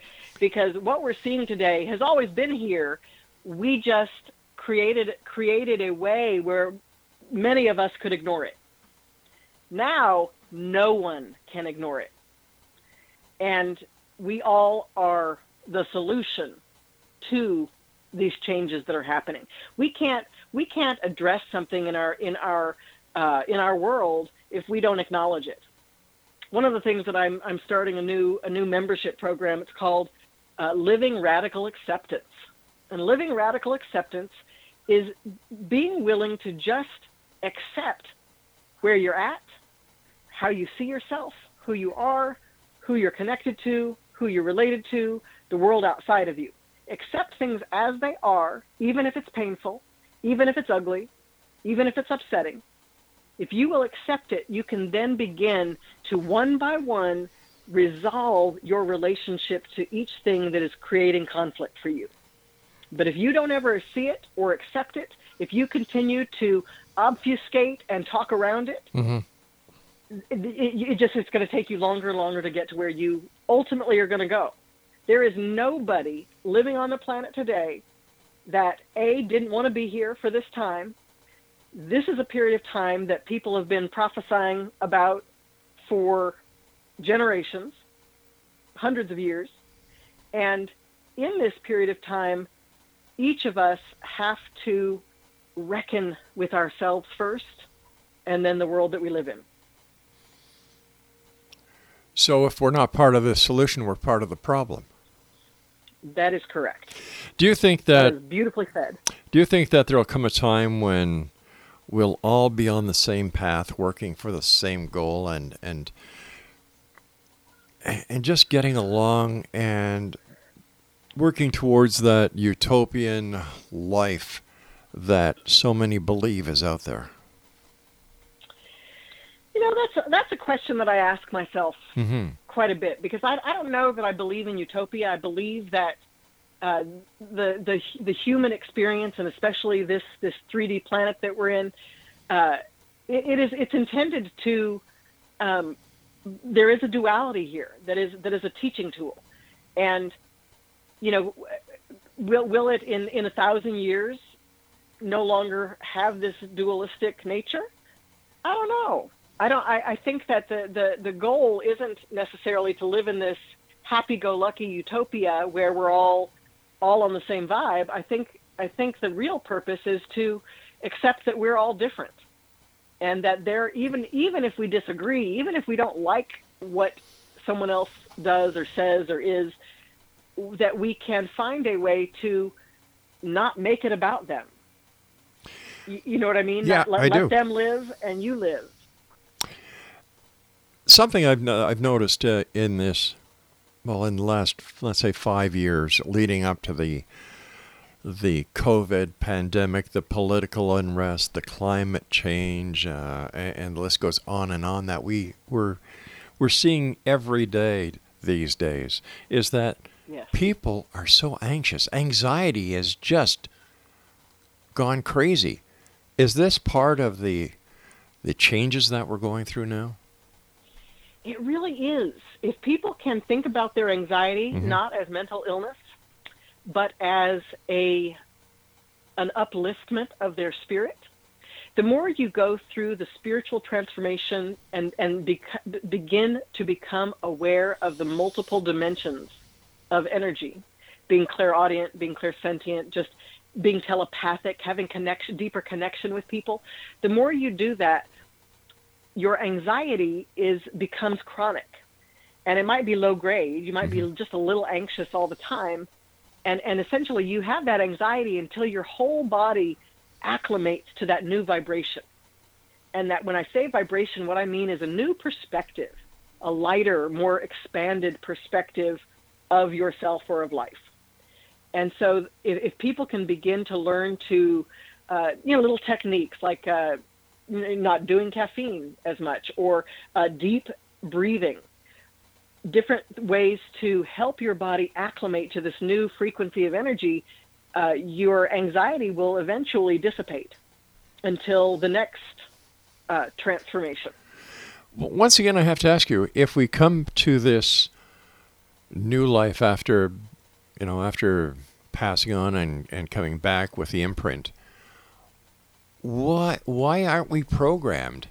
Speaker 6: because what we're seeing today has always been here. We just created created a way where many of us could ignore it. Now, no one can ignore it and we all are the solution to these changes that are happening. We can't we can't address something in our in our uh, in our world if we don't acknowledge it. One of the things that I'm I'm starting a new a new membership program. It's called uh, Living Radical Acceptance, and Living Radical Acceptance is being willing to just accept where you're at, how you see yourself, who you are, who you're connected to, who you're related to, the world outside of you. Accept things as they are, even if it's painful, even if it's ugly, even if it's upsetting. If you will accept it, you can then begin to one by one resolve your relationship to each thing that is creating conflict for you. But if you don't ever see it or accept it, if you continue to obfuscate and talk around it, mm-hmm. it, it, it just it's going to take you longer and longer to get to where you ultimately are going to go. There is nobody living on the planet today that a didn't want to be here for this time. This is a period of time that people have been prophesying about for generations, hundreds of years, and in this period of time, each of us have to reckon with ourselves first and then the world that we live in.
Speaker 5: So if we're not part of the solution, we're part of the problem.
Speaker 6: That is correct.
Speaker 5: Do you think
Speaker 6: That beautifully said.
Speaker 5: do you think that there'll come a time when we'll all be on the same path working for the same goal and and and just getting along and working towards that utopian life that so many believe is out there?
Speaker 6: You know, that's a, that's a question that I ask myself
Speaker 5: Mm-hmm.
Speaker 6: quite a bit because I, I don't know that I believe in utopia. I believe that uh, the the the human experience and especially this this 3D planet that we're in, uh, it, it is it's intended to. Um, there is a duality here that is that is a teaching tool, and you know, will will it in in a thousand years no longer have this dualistic nature? I don't know. I don't. I, I think that the, the the goal isn't necessarily to live in this happy-go-lucky utopia where we're all all on the same vibe. I think I think the real purpose is to accept that we're all different, and that there even even if we disagree, even if we don't like what someone else does or says or is, that we can find a way to not make it about them. You, you know what I mean?
Speaker 5: Yeah,
Speaker 6: let,
Speaker 5: I
Speaker 6: let
Speaker 5: do.
Speaker 6: them live and you live.
Speaker 5: Something I've I've noticed uh, in this, well, in the last let's say five years leading up to the the COVID pandemic, the political unrest, the climate change, uh, and, and the list goes on and on. That we we're we're seeing every day these days is that
Speaker 6: Yes.
Speaker 5: people are so anxious. Anxiety has just gone crazy. Is this part of the the changes that we're going through now?
Speaker 6: It really is. If people can think about their anxiety not as mental illness, but as a an upliftment of their spirit, the more you go through the spiritual transformation and and begin to become aware of the multiple dimensions of energy, being clairaudient, being clairsentient, just being telepathic, having connection, deeper connection with people, the more you do that, your anxiety is becomes chronic. And it might be low grade. You might be mm-hmm. just a little anxious all the time and and essentially you have that anxiety until your whole body acclimates to that new vibration. And that when i say vibration what i mean is a new perspective a lighter more expanded perspective of yourself or of life. And so if, if people can begin to learn to uh, you know little techniques like uh, not doing caffeine as much or uh, deep breathing different ways to help your body acclimate to this new frequency of energy uh, your anxiety will eventually dissipate until the next uh, transformation.
Speaker 5: Once again, I have to ask you: if we come to this new life after, you know, after passing on and, and coming back with the imprint, why why aren't we programmed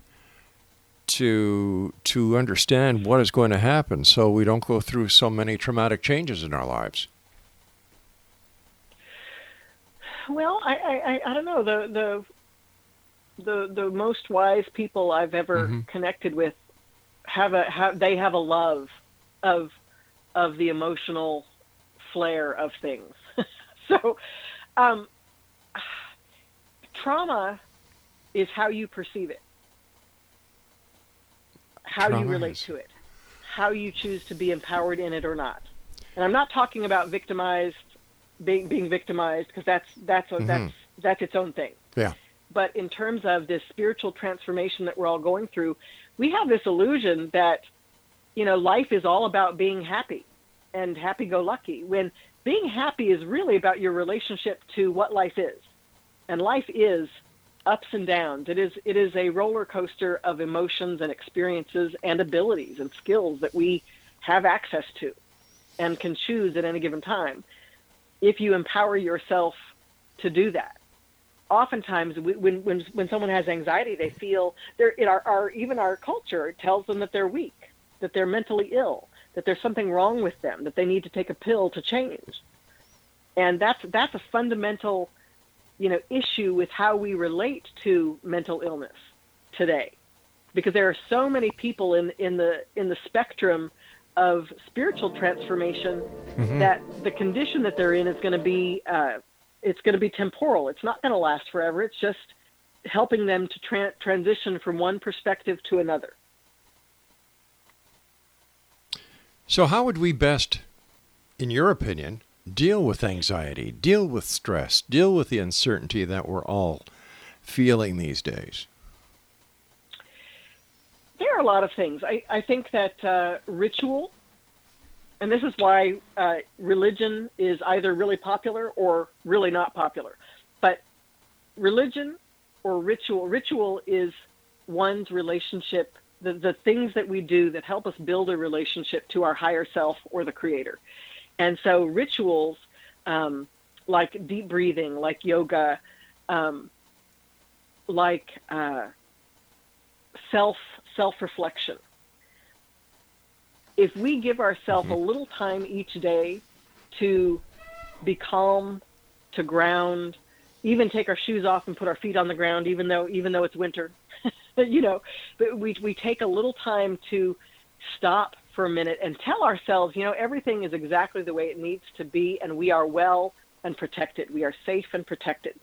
Speaker 5: to to understand what is going to happen so we don't go through so many traumatic changes in our lives?
Speaker 6: Well, I, I, I- don't know the the the the most wise people I've ever
Speaker 5: Mhm.
Speaker 6: connected with have a have they have a love of of the emotional flair of things. <laughs> so, um, trauma is how you perceive it, how you relate to it, how you choose to be empowered in it or not. And I'm not talking about victimized being being victimized because that's that's a, that's mm-hmm. that's its own thing.
Speaker 5: Yeah.
Speaker 6: But in terms of this spiritual transformation that we're all going through, we have this illusion that you know life is all about being happy and happy-go-lucky. When being happy is really about your relationship to what life is, and life is ups and downs. It is it is a roller coaster of emotions and experiences and abilities and skills that we have access to and can choose at any given time if you empower yourself to do that. Oftentimes, when when when someone has anxiety, they feel they're in our, our even our culture tells them that they're weak, that they're mentally ill, that there's something wrong with them, that they need to take a pill to change, and that's that's a fundamental, you know, issue with how we relate to mental illness today, because there are so many people in in the in the spectrum of spiritual transformation
Speaker 5: Mm-hmm.
Speaker 6: that the condition that they're in is going to be uh, it's going to be temporal. It's not going to last forever. It's just helping them to tra- transition from one perspective to another.
Speaker 5: So, how would we best, in your opinion, deal with anxiety, deal with stress, deal with the uncertainty that we're all feeling these days?
Speaker 6: There are a lot of things. I, I think that uh, ritual, and this is why uh, religion is either really popular or really not popular. But religion or ritual, ritual is one's relationship, the, the things that we do that help us build a relationship to our higher self or the creator. And so rituals um, like deep breathing, like yoga, um, like uh, self self reflection. If we give ourselves a little time each day to be calm, to ground, even take our shoes off and put our feet on the ground, even though even though it's winter, <laughs> you know, but we we take a little time to stop for a minute and tell ourselves, you know, everything is exactly the way it needs to be, and we are well and protected. We are safe and protected.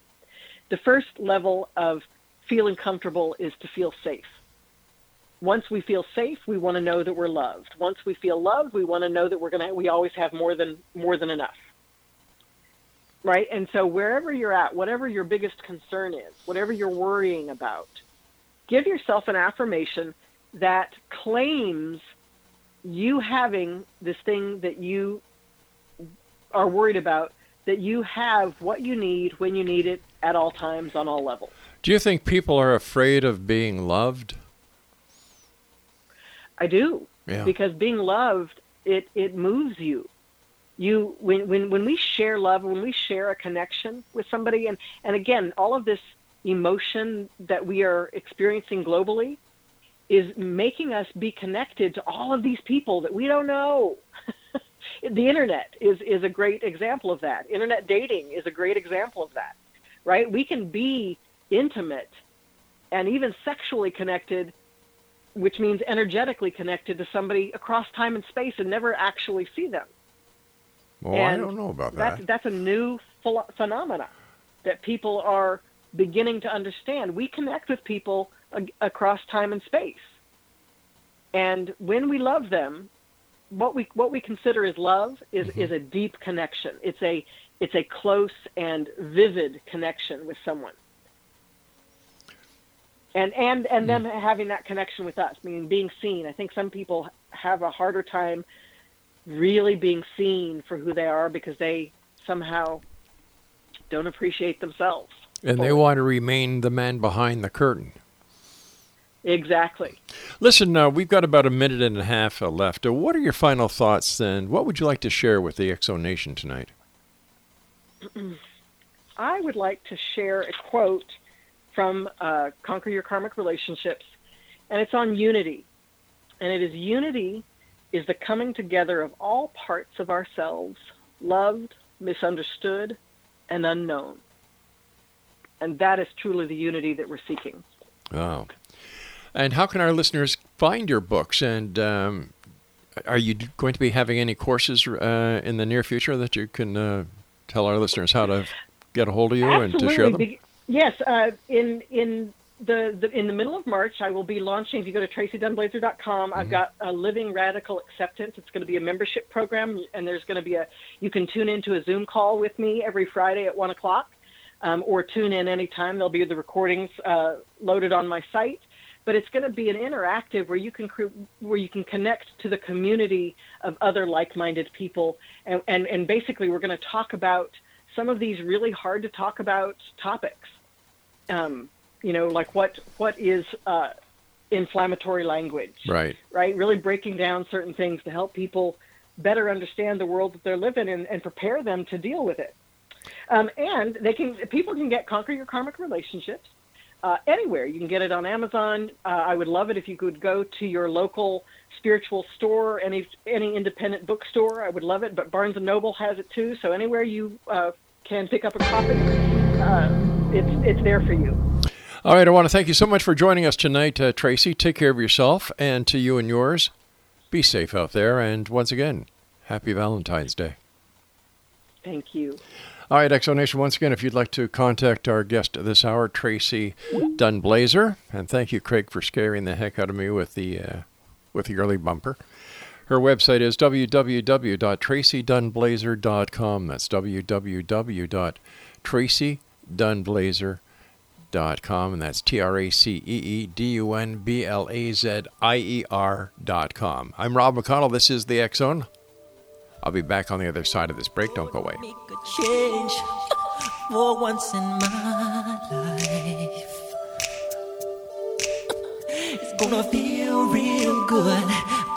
Speaker 6: The first level of feeling comfortable is to feel safe. Once we feel safe, we want to know that we're loved. Once we feel loved, we want to know that we're going to we always have more than more than enough. Right? And so wherever you're at, whatever your biggest concern is, whatever you're worrying about, give yourself an affirmation that claims you having this thing that you are worried about that you have what you need when you need it at all times on all levels.
Speaker 5: Do you think people are afraid of being loved?
Speaker 6: I do.
Speaker 5: Yeah.
Speaker 6: Because being loved, it, it moves you. You when, when when we share love, when we share a connection with somebody and, and again, all of this emotion that we are experiencing globally is making us be connected to all of these people that we don't know. <laughs> the internet is, is a great example of that. Internet dating is a great example of that. Right? We can be intimate and even sexually connected which means energetically connected to somebody across time and space and never actually see them.
Speaker 5: Well, I don't know about that.
Speaker 6: that's a new ph- phenomena that people are beginning to understand. We connect with people across time and space, and when we love them, what we what we consider as love is
Speaker 5: Mm-hmm.
Speaker 6: is a deep connection. It's a it's a close and vivid connection with someone. And and and them
Speaker 5: Mm.
Speaker 6: having that connection with us, meaning being seen. I think some people have a harder time really being seen for who they are because they somehow don't appreciate themselves.
Speaker 5: And they want to remain the man behind the curtain.
Speaker 6: Exactly.
Speaker 5: Listen, uh, we've got about a minute and a half uh, left. Uh, what are your final thoughts, then? what would you like to share with the Exo Nation tonight? <clears throat>
Speaker 6: I would like to share a quote from uh, Conquer Your Karmic Relationships, and it's on unity. And it is unity is the coming together of all parts of ourselves, loved, misunderstood, and unknown. And that is truly the unity that we're seeking.
Speaker 5: Oh. And how can our listeners find your books? And um, are you going to be having any courses uh, in the near future that you can uh, tell our listeners how to get a hold of you and to share them?
Speaker 6: Yes, uh, in in the, the in the middle of March, I will be launching. If you go to traceedunblazier.com,
Speaker 5: Mm-hmm.
Speaker 6: I've got a Living Radical Acceptance. It's going to be a membership program, and there's going to be a you can tune into a Zoom call with me every Friday at one o'clock, um, or tune in anytime. There'll be the recordings uh, loaded on my site. But it's going to be an interactive where you can where you can connect to the community of other like-minded people, and and, and basically we're going to talk about some of these really hard to talk about topics. Um, you know, like what what is uh, inflammatory language,
Speaker 5: Right.
Speaker 6: right? Really breaking down certain things to help people better understand the world that they're living in and prepare them to deal with it. Um, and they can people can get Conquer Your Karmic Relationships uh, anywhere. You can get it on Amazon. Uh, I would love it if you could go to your local spiritual store, any any independent bookstore. I would love it. But Barnes and Noble has it too. So anywhere you uh, can pick up a copy, uh, it's it's there for you.
Speaker 5: All right, I want to thank you so much for joining us tonight, uh, Tracee. Take care of yourself and to you and yours. Be safe out there. And once again, happy Valentine's Day.
Speaker 6: Thank you.
Speaker 5: All right, Exonation, once again, if you'd like to contact our guest this hour, Tracee Dunblazier, and thank you, Craig, for scaring the heck out of me with the uh, with the early bumper. Her website is www.traceedunblazier.com. That's www.traceedunblazier.com, and that's T R A C E E D U N B L A Z I E R dot com. I'm Rob McConnell. This is the Zone. I'll be back on the other side of this break. Don't go away.
Speaker 7: Make a change for once in my life. It's gonna feel real good.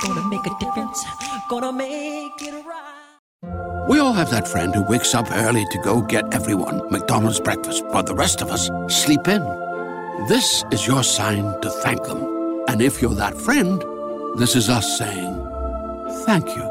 Speaker 7: Gonna make a difference. Gonna make it right.
Speaker 8: We all have that friend who wakes up early to go get everyone McDonald's breakfast, while the rest of us sleep in. This is your sign to thank them. And if you're that friend, this is us saying thank you.